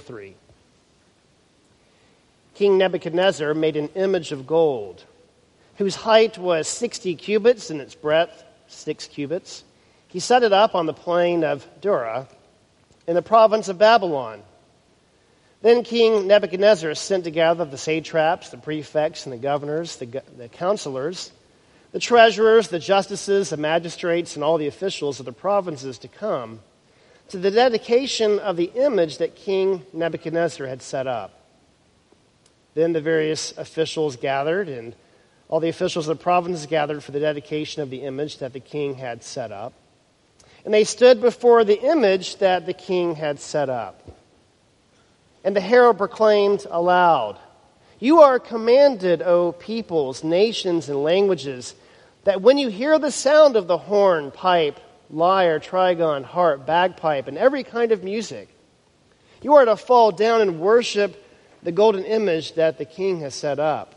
3. King Nebuchadnezzar made an image of gold, whose height was 60 cubits and its breadth 6 cubits. He set it up on the plain of Dura in the province of Babylon. Then King Nebuchadnezzar sent together the satraps, the prefects, and the governors, the, the counselors, the treasurers, the justices, the magistrates, and all the officials of the provinces to come to the dedication of the image that King Nebuchadnezzar had set up. Then the various officials gathered, and all the officials of the provinces gathered for the dedication of the image that the king had set up. And they stood before the image that the king had set up. And the herald proclaimed aloud, You are commanded, O peoples, nations, and languages, that when you hear the sound of the horn, pipe, lyre, trigon, harp, bagpipe, and every kind of music. You are to fall down and worship the golden image that the king has set up.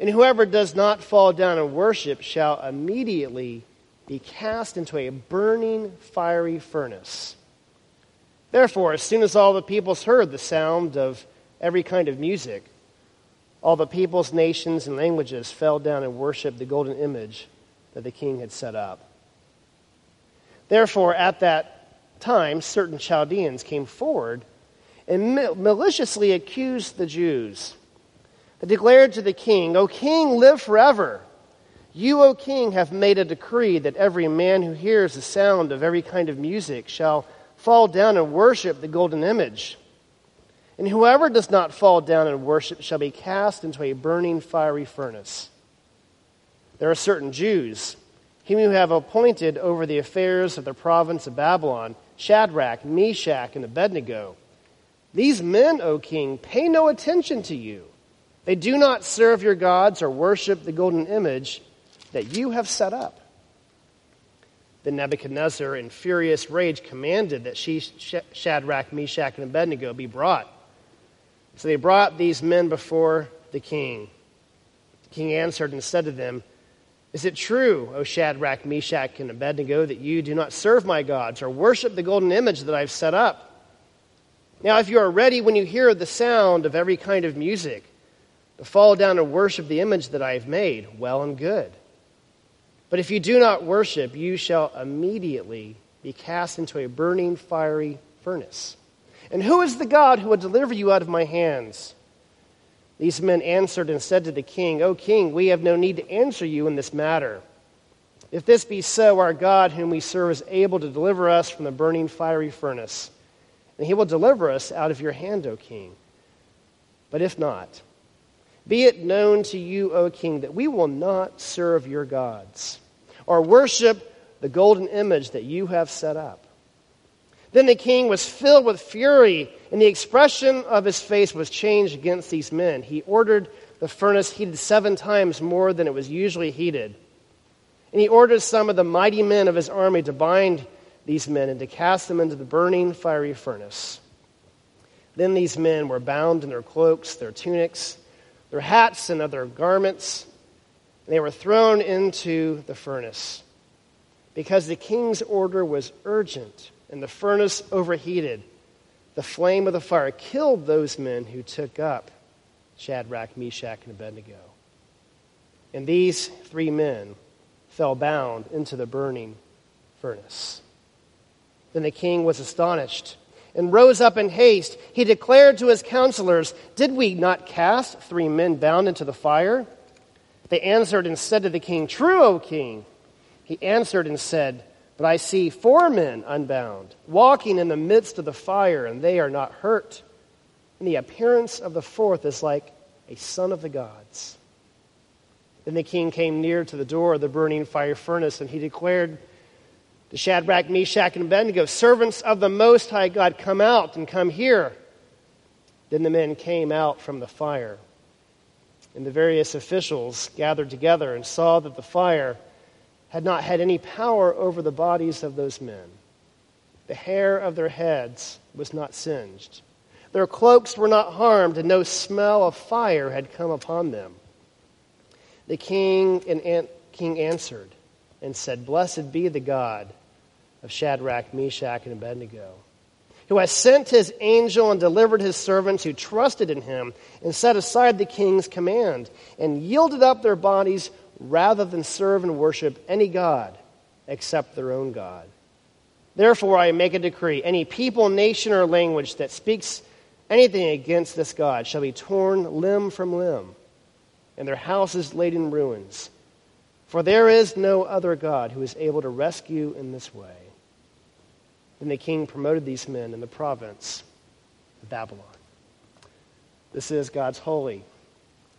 And whoever does not fall down and worship shall immediately be cast into a burning fiery furnace. Therefore, as soon as all the peoples heard the sound of every kind of music, all the peoples, nations, and languages fell down and worshiped the golden image that the king had set up. Therefore, at that time, certain Chaldeans came forward and maliciously accused the Jews. They declared to the king, O king, live forever. You, O king, have made a decree that every man who hears the sound of every kind of music shall fall down and worship the golden image. And whoever does not fall down and worship shall be cast into a burning fiery furnace. There are certain Jews whom you have appointed over the affairs of the province of Babylon, Shadrach, Meshach, and Abednego. These men, O king, pay no attention to you. They do not serve your gods or worship the golden image that you have set up. Then Nebuchadnezzar, in furious rage, commanded that Shadrach, Meshach, and Abednego be brought. So they brought these men before the king. The king answered and said to them, is it true, O Shadrach, Meshach, and Abednego, that you do not serve my gods or worship the golden image that I've set up? Now, if you are ready when you hear the sound of every kind of music to fall down and worship the image that I have made, well and good. But if you do not worship, you shall immediately be cast into a burning fiery furnace. And who is the God who will deliver you out of my hands? These men answered and said to the king, O king, we have no need to answer you in this matter. If this be so, our God, whom we serve, is able to deliver us from the burning fiery furnace, and he will deliver us out of your hand, O king. But if not, be it known to you, O king, that we will not serve your gods or worship the golden image that you have set up. Then the king was filled with fury, and the expression of his face was changed against these men. He ordered the furnace heated seven times more than it was usually heated. And he ordered some of the mighty men of his army to bind these men and to cast them into the burning fiery furnace. Then these men were bound in their cloaks, their tunics, their hats, and other garments. And they were thrown into the furnace because the king's order was urgent and the furnace overheated. The flame of the fire killed those men who took up Shadrach, Meshach, and Abednego. And these three men fell bound into the burning furnace. Then the king was astonished and rose up in haste. He declared to his counselors, Did we not cast three men bound into the fire? They answered and said to the king, True, O king. He answered and said, but I see four men unbound, walking in the midst of the fire, and they are not hurt. And the appearance of the fourth is like a son of the gods. Then the king came near to the door of the burning fire furnace, and he declared to Shadrach, Meshach, and Abednego, Servants of the Most High God, come out and come here. Then the men came out from the fire. And the various officials gathered together and saw that the fire had not had any power over the bodies of those men. The hair of their heads was not singed. Their cloaks were not harmed, and no smell of fire had come upon them. The king, and king answered and said, Blessed be the God of Shadrach, Meshach, and Abednego, who has sent his angel and delivered his servants who trusted in him and set aside the king's command and yielded up their bodies rather than serve and worship any God except their own God. Therefore, I make a decree any people, nation, or language that speaks anything against this God shall be torn limb from limb and their houses laid in ruins. For there is no other God who is able to rescue in this way. Then the king promoted these men in the province of Babylon. This is God's holy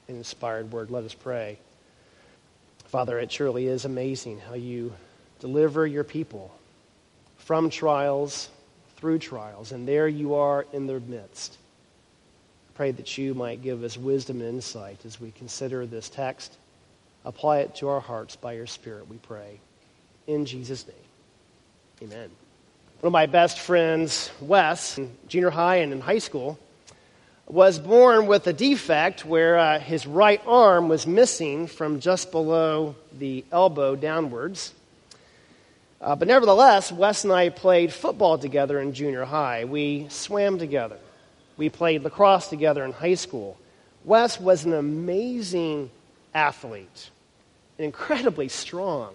and inspired word. Let us pray. Father, it surely is amazing how you deliver your people from trials, through trials, and there you are in their midst. I pray that you might give us wisdom and insight as we consider this text. Apply it to our hearts by your Spirit, we pray. In Jesus' name, amen. One of my best friends, Wes, in junior high and in high school, was born with a defect where uh, his right arm was missing from just below the elbow downwards. Uh, but nevertheless, Wes and I played football together in junior high. We swam together. We played lacrosse together in high school. Wes was an amazing athlete, incredibly strong.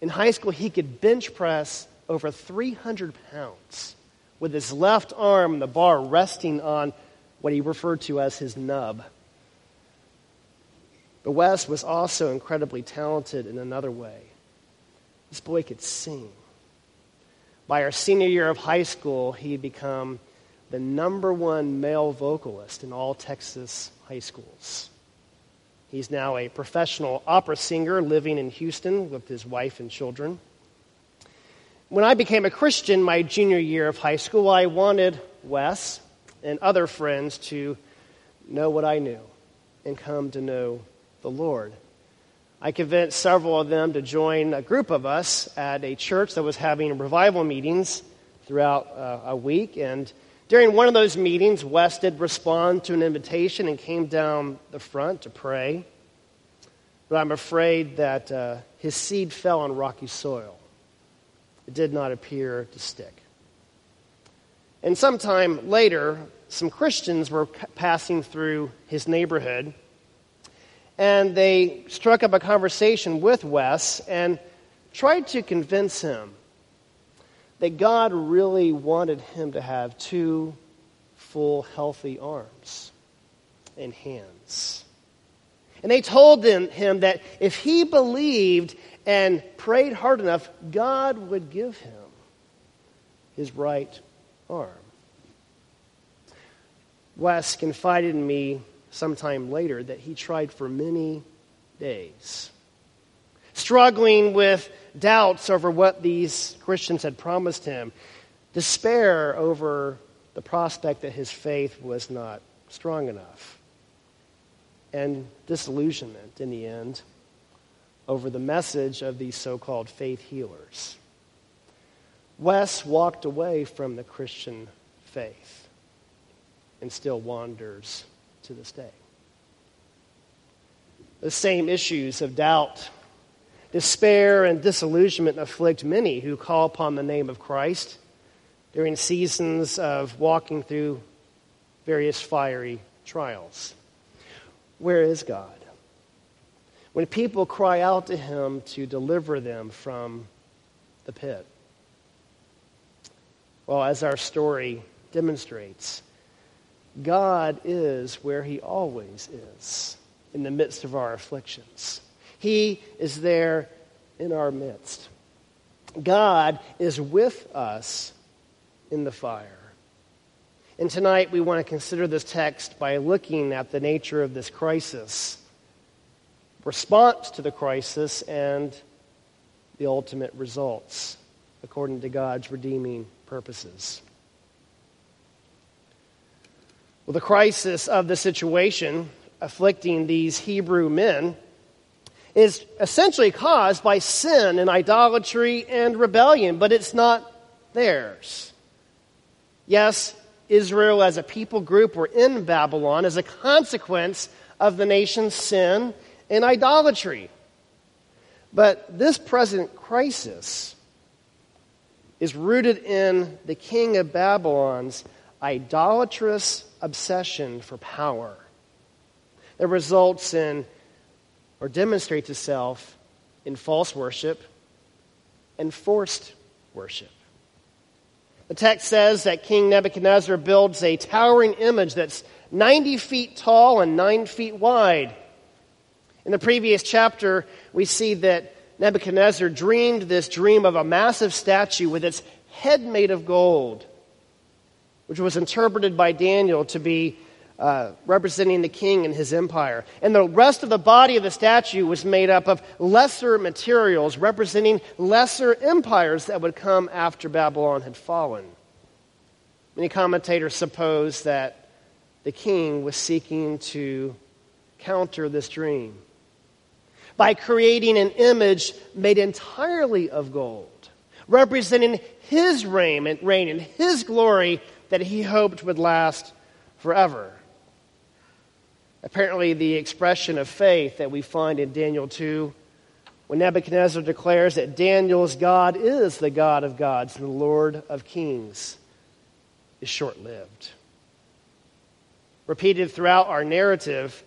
In high school, he could bench press over 300 pounds with his left arm the bar resting on what he referred to as his nub. But Wes was also incredibly talented in another way. This boy could sing. By our senior year of high school, he had become the number one male vocalist in all Texas high schools. He's now a professional opera singer living in Houston with his wife and children. When I became a Christian my junior year of high school, I wanted Wes and other friends to know what I knew and come to know the Lord. I convinced several of them to join a group of us at a church that was having revival meetings throughout uh, a week, and during one of those meetings, Wes did respond to an invitation and came down the front to pray. But I'm afraid that uh, his seed fell on rocky soil. It did not appear to stick. And sometime later, some Christians were passing through his neighborhood, and they struck up a conversation with Wes and tried to convince him that God really wanted him to have two full, healthy arms and hands. And they told him that if he believed and prayed hard enough, God would give him his right arm. Wes confided in me sometime later that he tried for many days, struggling with doubts over what these Christians had promised him, despair over the prospect that his faith was not strong enough, and disillusionment in the end over the message of these so called faith healers. Wes walked away from the Christian faith and still wanders to this day. The same issues of doubt Despair and disillusionment afflict many who call upon the name of Christ during seasons of walking through various fiery trials. Where is God? When people cry out to Him to deliver them from the pit. Well, as our story demonstrates, God is where He always is in the midst of our afflictions. He is there in our midst. God is with us in the fire. And tonight we want to consider this text by looking at the nature of this crisis response to the crisis and the ultimate results according to God's redeeming purposes. Well, the crisis of the situation afflicting these Hebrew men is essentially caused by sin and idolatry and rebellion, but it's not theirs. Yes, Israel as a people group were in Babylon as a consequence of the nation's sin and idolatry. But this present crisis is rooted in the king of Babylon's idolatrous obsession for power that results in or demonstrates itself in false worship and forced worship. The text says that King Nebuchadnezzar builds a towering image that's 90 feet tall and 9 feet wide. In the previous chapter, we see that Nebuchadnezzar dreamed this dream of a massive statue with its head made of gold, which was interpreted by Daniel to be uh, representing the king and his empire. And the rest of the body of the statue was made up of lesser materials representing lesser empires that would come after Babylon had fallen. Many commentators suppose that the king was seeking to counter this dream by creating an image made entirely of gold, representing his reign and, reign and his glory that he hoped would last forever. Apparently, the expression of faith that we find in Daniel 2, when Nebuchadnezzar declares that Daniel's God is the God of gods and the Lord of kings, is short lived. Repeated throughout our narrative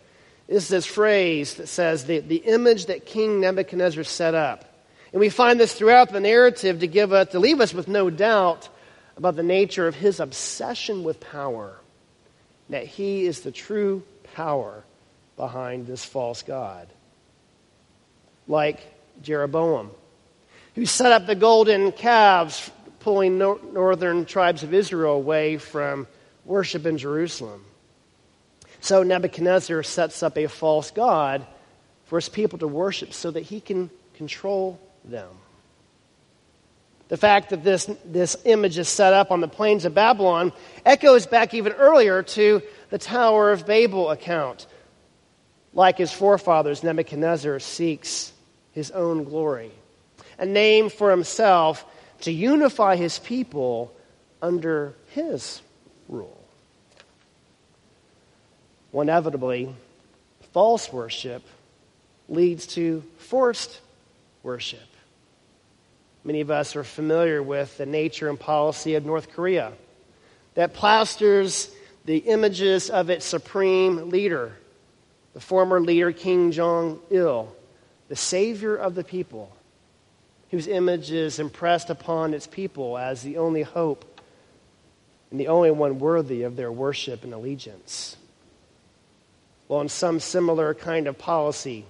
is this phrase that says the, the image that King Nebuchadnezzar set up. And we find this throughout the narrative to give us, to leave us with no doubt about the nature of his obsession with power. That he is the true power behind this false God. Like Jeroboam, who set up the golden calves, pulling no- northern tribes of Israel away from worship in Jerusalem. So Nebuchadnezzar sets up a false God for his people to worship so that he can control them. The fact that this, this image is set up on the plains of Babylon echoes back even earlier to the Tower of Babel account. Like his forefathers, Nebuchadnezzar seeks his own glory, a name for himself to unify his people under his rule. Well, inevitably, false worship leads to forced worship. Many of us are familiar with the nature and policy of North Korea that plasters the images of its supreme leader, the former leader Kim Jong il, the savior of the people, whose image is impressed upon its people as the only hope and the only one worthy of their worship and allegiance in some similar kind of policy.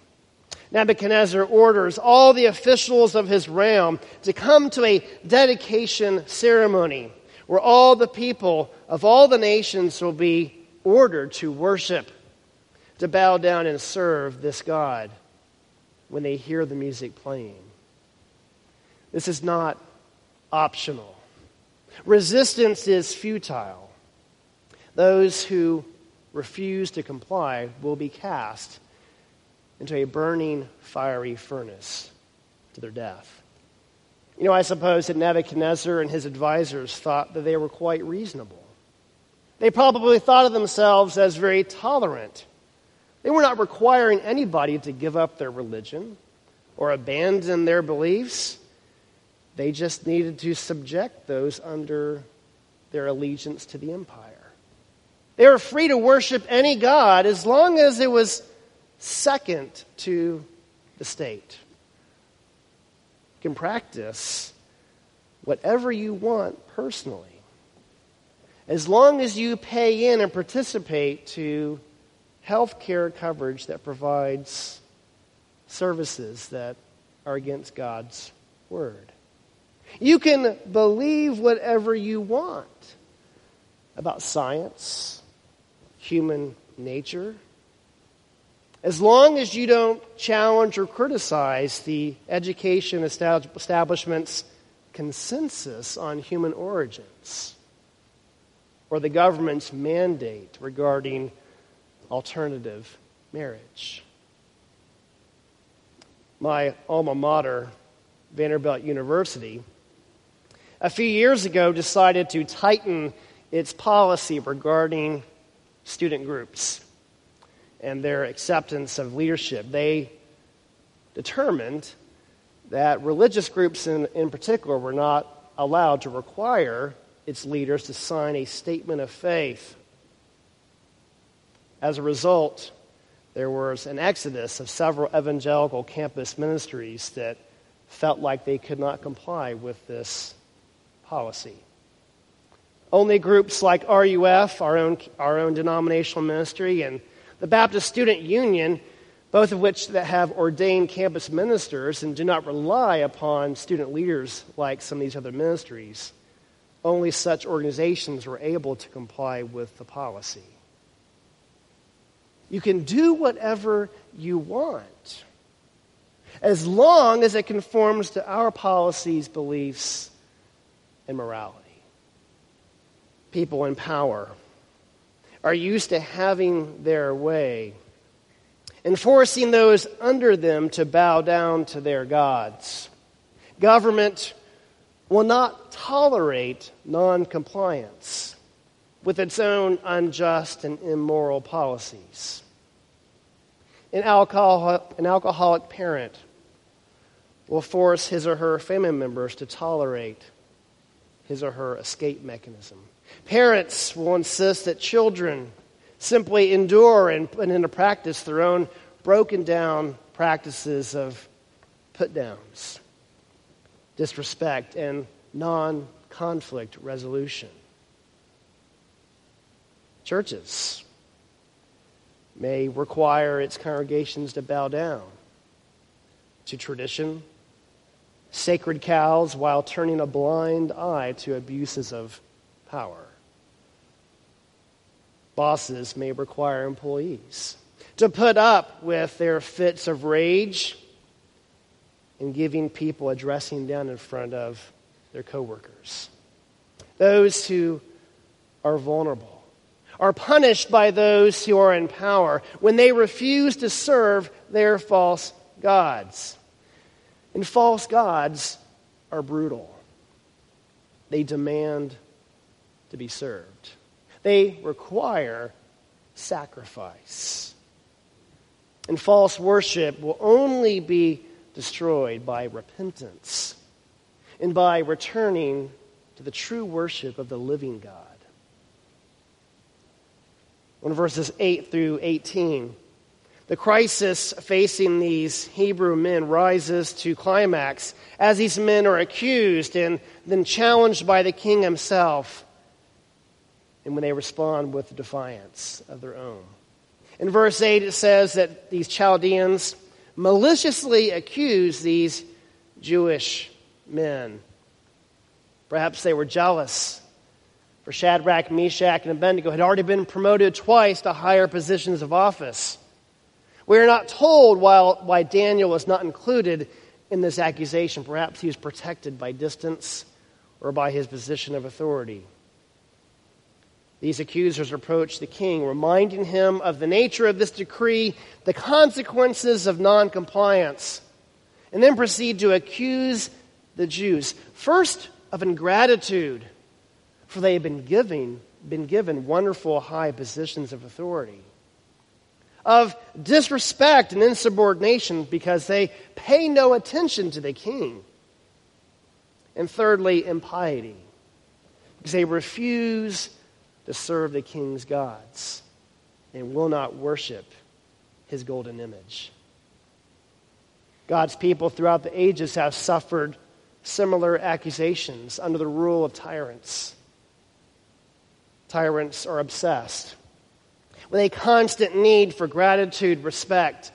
Nebuchadnezzar orders all the officials of his realm to come to a dedication ceremony where all the people of all the nations will be ordered to worship, to bow down and serve this God when they hear the music playing. This is not optional. Resistance is futile. Those who refuse to comply will be cast into a burning fiery furnace to their death. You know, I suppose that Nebuchadnezzar and his advisors thought that they were quite reasonable. They probably thought of themselves as very tolerant. They were not requiring anybody to give up their religion or abandon their beliefs. They just needed to subject those under their allegiance to the empire. They were free to worship any God as long as it was second to the state. You can practice whatever you want personally. As long as you pay in and participate to health care coverage that provides services that are against God's word. You can believe whatever you want about science, human nature. As long as you don't challenge or criticize the education establishment's consensus on human origins or the government's mandate regarding alternative marriage. My alma mater, Vanderbilt University, a few years ago decided to tighten its policy regarding student groups and their acceptance of leadership. They determined that religious groups in, in particular were not allowed to require its leaders to sign a statement of faith. As a result, there was an exodus of several evangelical campus ministries that felt like they could not comply with this policy. Only groups like RUF, our own, our own denominational ministry, and the Baptist Student Union, both of which that have ordained campus ministers and do not rely upon student leaders like some of these other ministries, only such organizations were able to comply with the policy. You can do whatever you want as long as it conforms to our policies, beliefs, and morality. People in power are used to having their way and forcing those under them to bow down to their gods. Government will not tolerate noncompliance with its own unjust and immoral policies. An, alcohol, an alcoholic parent will force his or her family members to tolerate his or her escape mechanism. Parents will insist that children simply endure and put into practice their own broken down practices of put downs, disrespect, and non conflict resolution. Churches may require its congregations to bow down to tradition, sacred cows, while turning a blind eye to abuses of power. Bosses may require employees to put up with their fits of rage and giving people a dressing down in front of their coworkers. Those who are vulnerable are punished by those who are in power when they refuse to serve their false gods. And false gods are brutal. They demand to be served. They require sacrifice. And false worship will only be destroyed by repentance and by returning to the true worship of the living God. In verses 8 through 18, the crisis facing these Hebrew men rises to climax as these men are accused and then challenged by the king himself and when they respond with defiance of their own. In verse 8, it says that these Chaldeans maliciously accuse these Jewish men. Perhaps they were jealous, for Shadrach, Meshach, and Abednego had already been promoted twice to higher positions of office. We are not told why, why Daniel was not included in this accusation. Perhaps he was protected by distance or by his position of authority. These accusers approach the king, reminding him of the nature of this decree, the consequences of noncompliance, and then proceed to accuse the Jews, first of ingratitude, for they had been given, been given wonderful high positions of authority, of disrespect and insubordination because they pay no attention to the king, and thirdly, impiety, because they refuse to serve the king's gods and will not worship his golden image. God's people throughout the ages have suffered similar accusations under the rule of tyrants. Tyrants are obsessed with a constant need for gratitude, respect,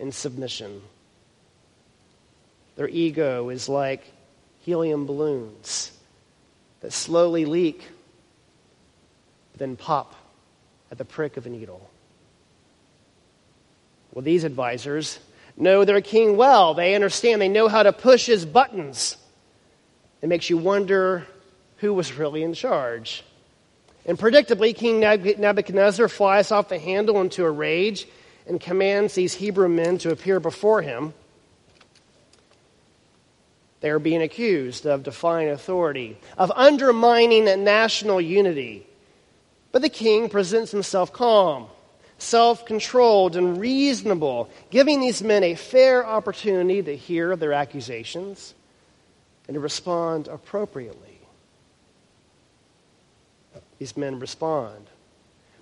and submission. Their ego is like helium balloons that slowly leak then pop at the prick of a needle. Well, these advisors know their king well. They understand, they know how to push his buttons. It makes you wonder who was really in charge. And predictably, King Nebuchadnezzar flies off the handle into a rage and commands these Hebrew men to appear before him. They are being accused of defying authority, of undermining national unity. But the king presents himself calm, self controlled, and reasonable, giving these men a fair opportunity to hear their accusations and to respond appropriately. These men respond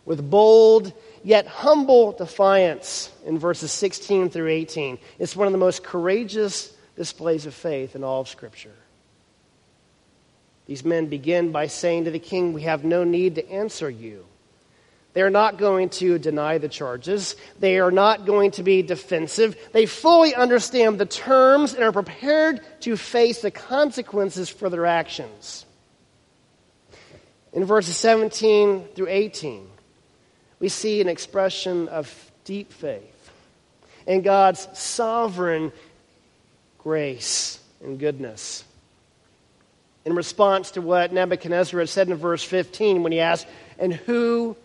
with bold yet humble defiance in verses 16 through 18. It's one of the most courageous displays of faith in all of Scripture. These men begin by saying to the king, We have no need to answer you. They are not going to deny the charges. They are not going to be defensive. They fully understand the terms and are prepared to face the consequences for their actions. In verses 17 through 18, we see an expression of deep faith in God's sovereign grace and goodness. In response to what Nebuchadnezzar had said in verse 15 when he asked, And who,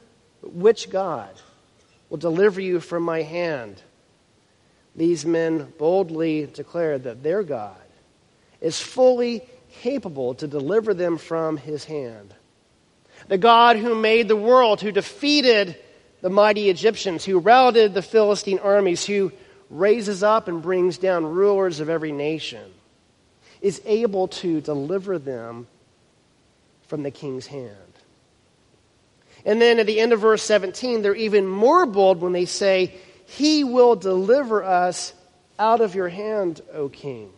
which God, will deliver you from my hand? These men boldly declared that their God is fully capable to deliver them from his hand. The God who made the world, who defeated the mighty Egyptians, who routed the Philistine armies, who raises up and brings down rulers of every nation, is able to deliver them from the king's hand. And then at the end of verse 17, they're even more bold when they say, He will deliver us out of your hand, O king.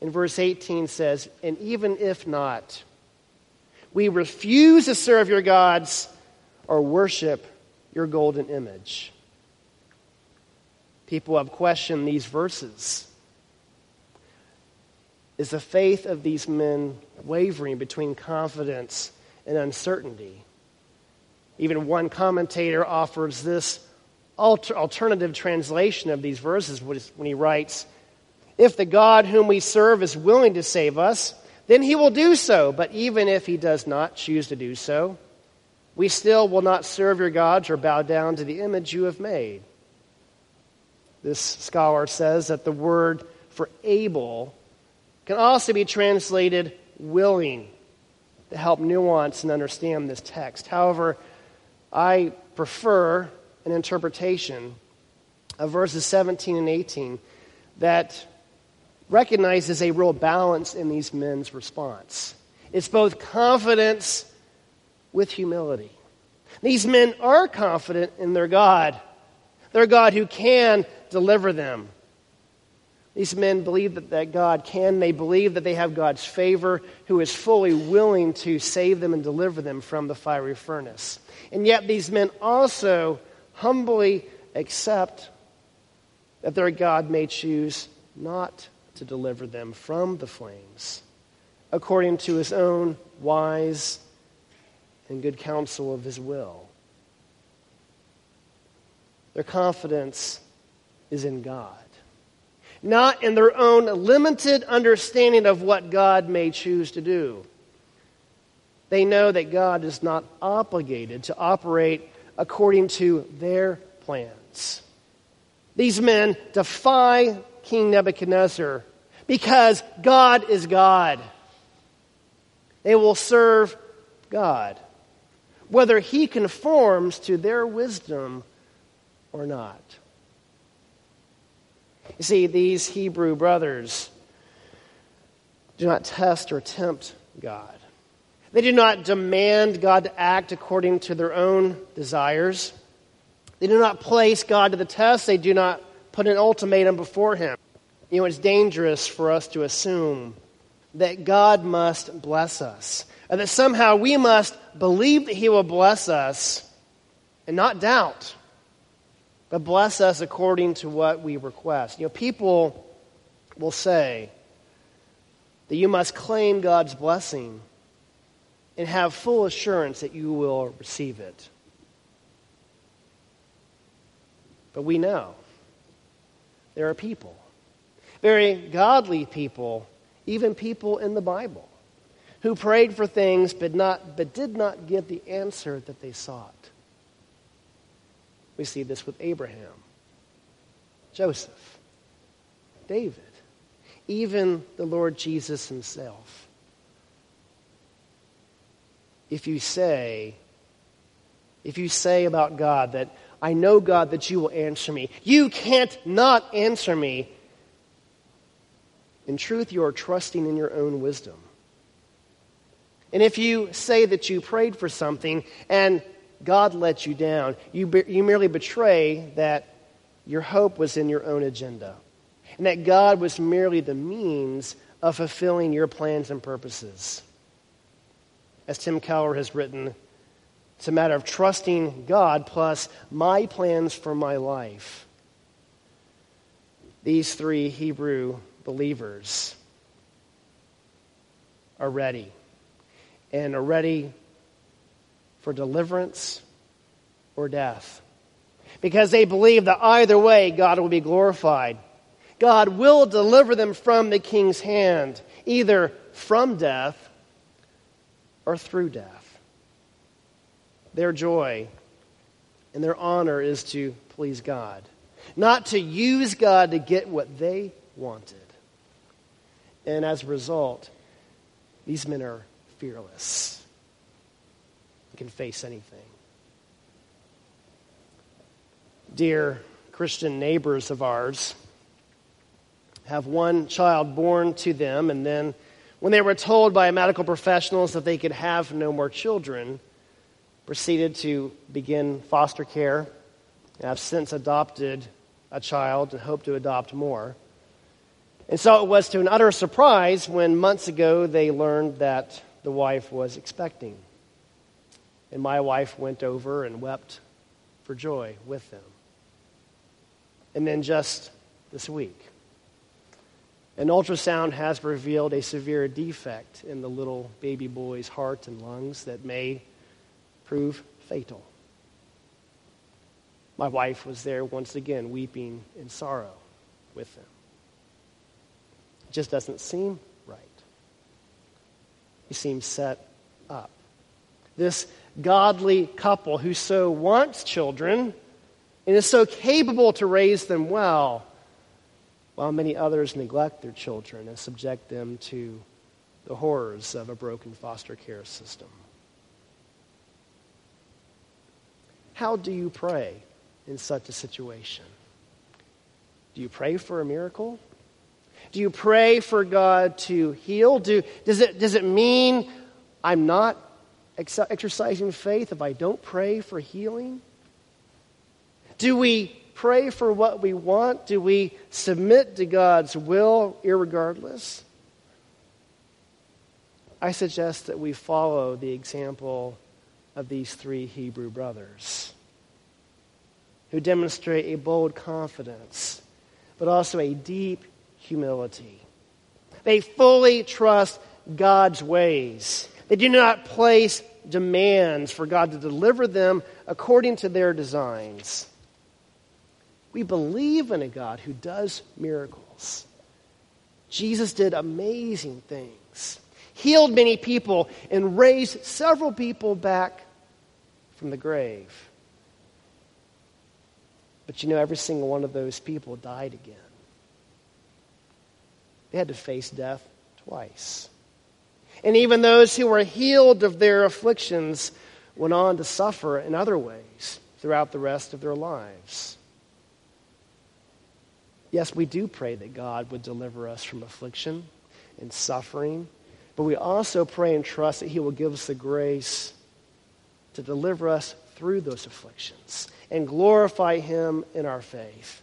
And verse 18 says, And even if not, we refuse to serve your gods or worship your golden image. People have questioned these verses. Is the faith of these men wavering between confidence and uncertainty? Even one commentator offers this alter- alternative translation of these verses when he writes If the God whom we serve is willing to save us, then he will do so. But even if he does not choose to do so, we still will not serve your gods or bow down to the image you have made. This scholar says that the word for able can also be translated willing to help nuance and understand this text. However, I prefer an interpretation of verses 17 and 18 that recognizes a real balance in these men's response. It's both confidence with humility. These men are confident in their God, their God who can deliver them. These men believe that, that God can. They believe that they have God's favor, who is fully willing to save them and deliver them from the fiery furnace. And yet, these men also humbly accept that their God may choose not to deliver them from the flames, according to his own wise and good counsel of his will. Their confidence is in God, not in their own limited understanding of what God may choose to do. They know that God is not obligated to operate according to their plans. These men defy King Nebuchadnezzar because God is God. They will serve God, whether He conforms to their wisdom or not. You see, these Hebrew brothers do not test or tempt God. They do not demand God to act according to their own desires. They do not place God to the test. They do not put an ultimatum before Him. You know, it's dangerous for us to assume that God must bless us, and that somehow we must believe that He will bless us and not doubt, but bless us according to what we request. You know, people will say that you must claim God's blessing and have full assurance that you will receive it. But we know there are people, very godly people, even people in the Bible, who prayed for things but, not, but did not get the answer that they sought. We see this with Abraham, Joseph, David, even the Lord Jesus himself. If you say, if you say about God that I know, God, that you will answer me, you can't not answer me. In truth, you are trusting in your own wisdom. And if you say that you prayed for something and God let you down, you, be, you merely betray that your hope was in your own agenda and that God was merely the means of fulfilling your plans and purposes. As Tim Keller has written, it's a matter of trusting God plus my plans for my life. These three Hebrew believers are ready and are ready for deliverance or death. Because they believe that either way, God will be glorified. God will deliver them from the king's hand, either from death or through death. Their joy and their honor is to please God, not to use God to get what they wanted. And as a result, these men are fearless can face anything. Dear Christian neighbors of ours have one child born to them, and then when they were told by medical professionals that they could have no more children, proceeded to begin foster care. I've since adopted a child and hope to adopt more. And so it was to an utter surprise when months ago they learned that the wife was expecting. And my wife went over and wept for joy with them. And then just this week, an ultrasound has revealed a severe defect in the little baby boy's heart and lungs that may prove fatal. My wife was there once again, weeping in sorrow with them. It just doesn't seem right. He seems set up. This godly couple who so wants children and is so capable to raise them well, while many others neglect their children and subject them to the horrors of a broken foster care system. How do you pray in such a situation? Do you pray for a miracle? Do you pray for God to heal? Do, does, it, does it mean I'm not exercising faith if I don't pray for healing? Do we pray for what we want? Do we submit to God's will irregardless? I suggest that we follow the example of these three Hebrew brothers who demonstrate a bold confidence, but also a deep humility. They fully trust God's ways. They do not place demands for God to deliver them according to their designs. We believe in a God who does miracles. Jesus did amazing things, healed many people, and raised several people back from the grave. But you know, every single one of those people died again. They had to face death twice. And even those who were healed of their afflictions went on to suffer in other ways throughout the rest of their lives. Yes, we do pray that God would deliver us from affliction and suffering, but we also pray and trust that He will give us the grace to deliver us through those afflictions and glorify Him in our faith.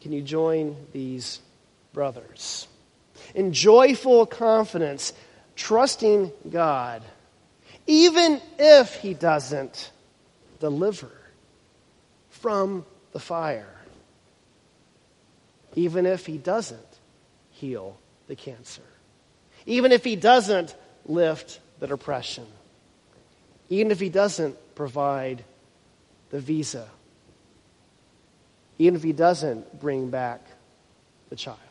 Can you join these brothers? In joyful confidence, trusting God, even if He doesn't deliver from the fire, even if He doesn't heal the cancer, even if He doesn't lift the depression, even if He doesn't provide the visa, even if he doesn't bring back the child.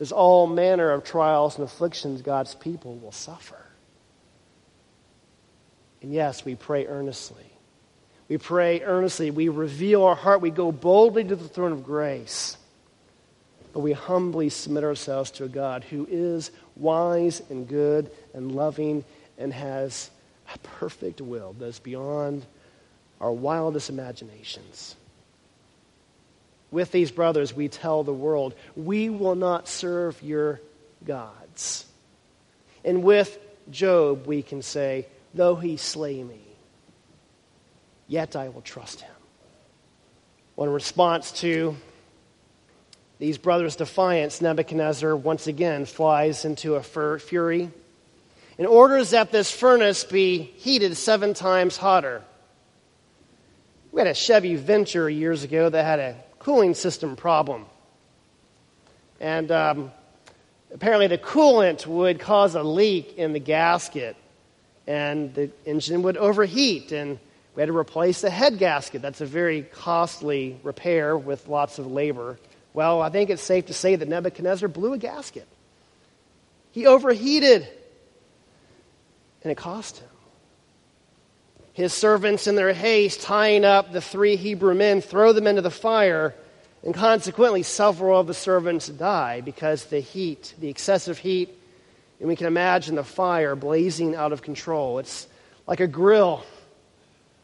There's all manner of trials and afflictions God's people will suffer. And yes, we pray earnestly. We pray earnestly. We reveal our heart. We go boldly to the throne of grace. But we humbly submit ourselves to a God who is wise and good and loving and has a perfect will that is beyond our wildest imaginations. With these brothers, we tell the world, we will not serve your gods. And with Job, we can say, though he slay me, yet I will trust him. Well, in response to these brothers' defiance, Nebuchadnezzar once again flies into a fury and orders that this furnace be heated seven times hotter. We had a Chevy Venture years ago that had a cooling system problem. And um, apparently, the coolant would cause a leak in the gasket, and the engine would overheat. And we had to replace the head gasket. That's a very costly repair with lots of labor. Well, I think it's safe to say that Nebuchadnezzar blew a gasket. He overheated, and it cost him. His servants, in their haste, tying up the three Hebrew men, throw them into the fire, and consequently, several of the servants die because the heat, the excessive heat, and we can imagine the fire blazing out of control. It's like a grill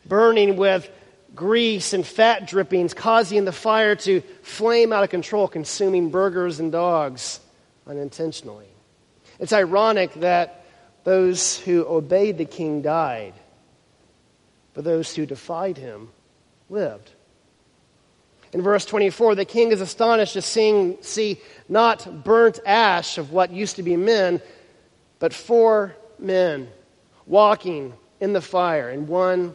burning with grease and fat drippings, causing the fire to flame out of control, consuming burgers and dogs unintentionally. It's ironic that those who obeyed the king died, but those who defied him lived. In verse 24, the king is astonished to seeing, see not burnt ash of what used to be men, but four men walking in the fire, and one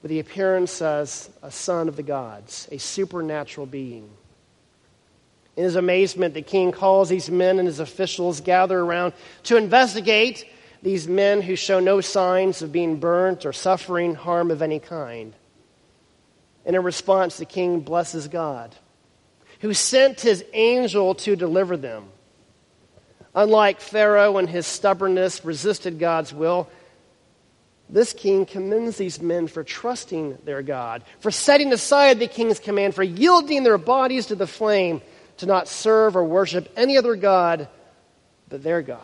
with the appearance as a son of the gods, a supernatural being. In his amazement, the king calls these men and his officials gather around to investigate these men who show no signs of being burnt or suffering harm of any kind. And in response, the king blesses God, who sent his angel to deliver them. Unlike Pharaoh and his stubbornness resisted God's will, this king commends these men for trusting their God, for setting aside the king's command, for yielding their bodies to the flame to not serve or worship any other God but their God.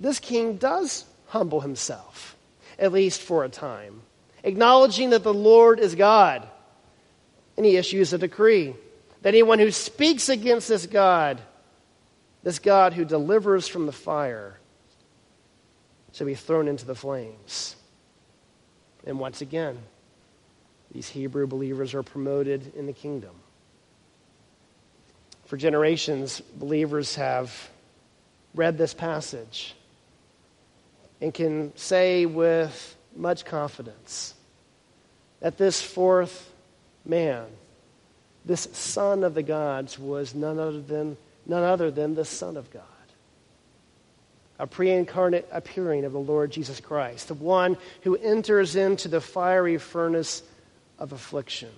This king does humble himself, at least for a time, acknowledging that the Lord is God. And he issues a decree that anyone who speaks against this God, this God who delivers from the fire, shall be thrown into the flames. And once again, these Hebrew believers are promoted in the kingdom. For generations, believers have read this passage and can say with much confidence that this fourth man, this son of the gods, was none other than, none other than the Son of God. A pre incarnate appearing of the Lord Jesus Christ, the one who enters into the fiery furnace of affliction,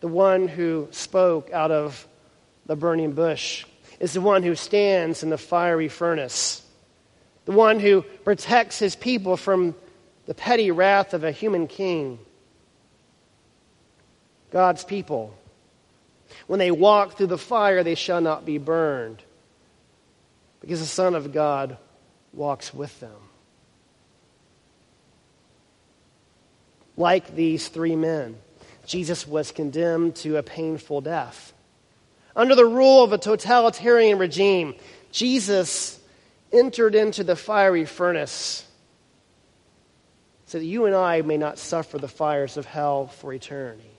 the one who spoke out of the burning bush, is the one who stands in the fiery furnace, the one who protects his people from the petty wrath of a human king. God's people. When they walk through the fire, they shall not be burned because the Son of God walks with them. Like these three men, Jesus was condemned to a painful death. Under the rule of a totalitarian regime, Jesus entered into the fiery furnace so that you and I may not suffer the fires of hell for eternity.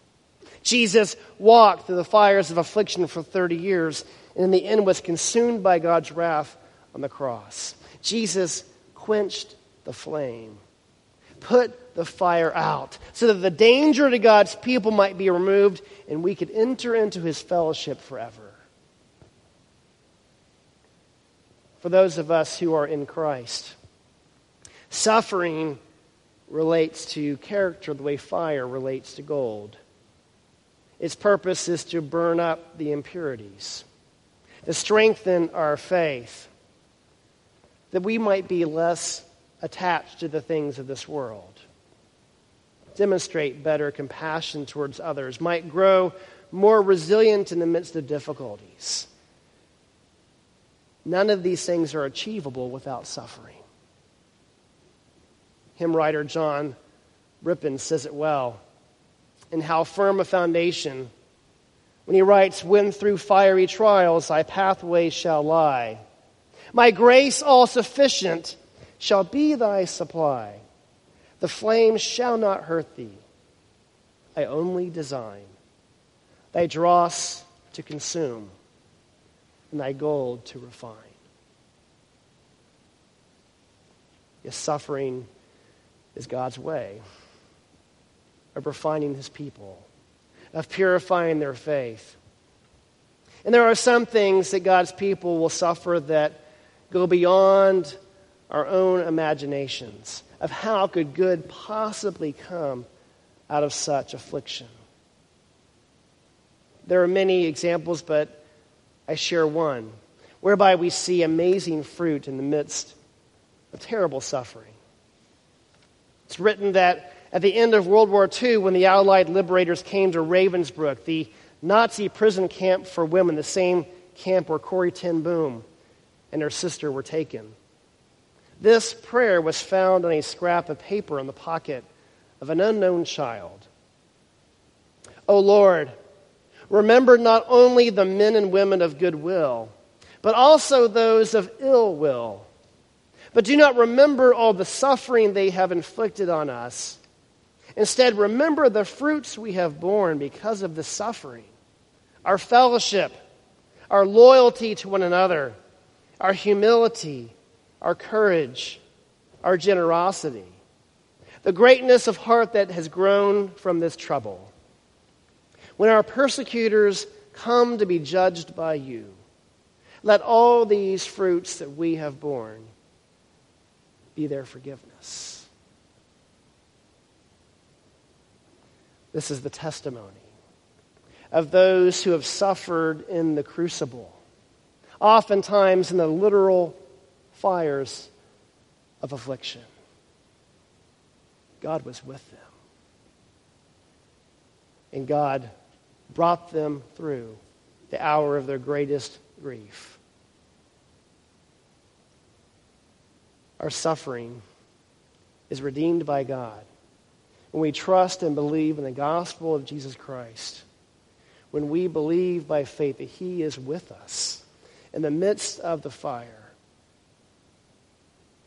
Jesus walked through the fires of affliction for 30 years and in the end was consumed by God's wrath on the cross. Jesus quenched the flame, put the fire out, so that the danger to God's people might be removed and we could enter into his fellowship forever. For those of us who are in Christ, Suffering relates to character the way fire relates to gold. Its purpose is to burn up the impurities, to strengthen our faith, that we might be less attached to the things of this world, demonstrate better compassion towards others, might grow more resilient in the midst of difficulties. None of these things are achievable without suffering. Hymn writer John Rippon says it well in How Firm a Foundation when he writes, When through fiery trials thy pathway shall lie, my grace all sufficient shall be thy supply. The flames shall not hurt thee. I only design thy dross to consume and thy gold to refine. Yes, suffering is God's way of refining his people, of purifying their faith. And there are some things that God's people will suffer that go beyond our own imaginations of how could good possibly come out of such affliction. There are many examples, but I share one whereby we see amazing fruit in the midst of terrible suffering. It's written that at the end of World War II, when the Allied liberators came to Ravensbrück, the Nazi prison camp for women, the same camp where Corrie ten Boom and her sister were taken. This prayer was found on a scrap of paper in the pocket of an unknown child. O oh Lord, remember not only the men and women of goodwill, but also those of ill will. But do not remember all the suffering they have inflicted on us. Instead, remember the fruits we have borne because of the suffering our fellowship, our loyalty to one another, our humility, our courage, our generosity, the greatness of heart that has grown from this trouble. When our persecutors come to be judged by you, let all these fruits that we have borne be their forgiveness. This is the testimony of those who have suffered in the crucible, oftentimes in the literal fires of affliction. God was with them. And God brought them through the hour of their greatest grief. Our suffering is redeemed by God when we trust and believe in the gospel of Jesus Christ, when we believe by faith that He is with us in the midst of the fire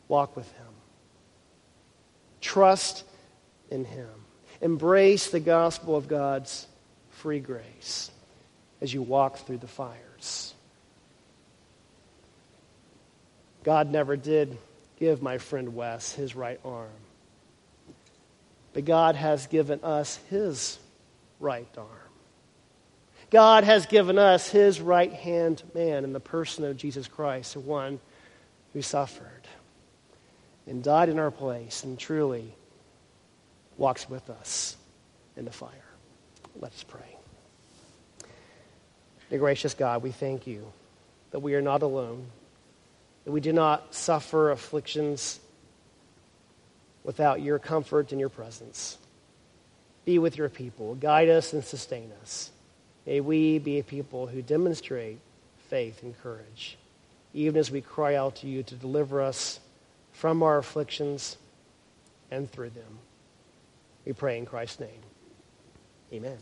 Walk with Him. Trust in Him. Embrace the gospel of God's free grace as you walk through the fires. God never did give my friend Wes his right arm, but God has given us his right arm. God has given us his right hand man in the person of Jesus Christ, the one who suffered and died in our place and truly walks with us in the fire. Let us pray. Gracious God, we thank you that we are not alone, that we do not suffer afflictions without your comfort and your presence. Be with your people, guide us and sustain us. May we be a people who demonstrate faith and courage, even as we cry out to you to deliver us from our afflictions and through them. We pray in Christ's name. Amen.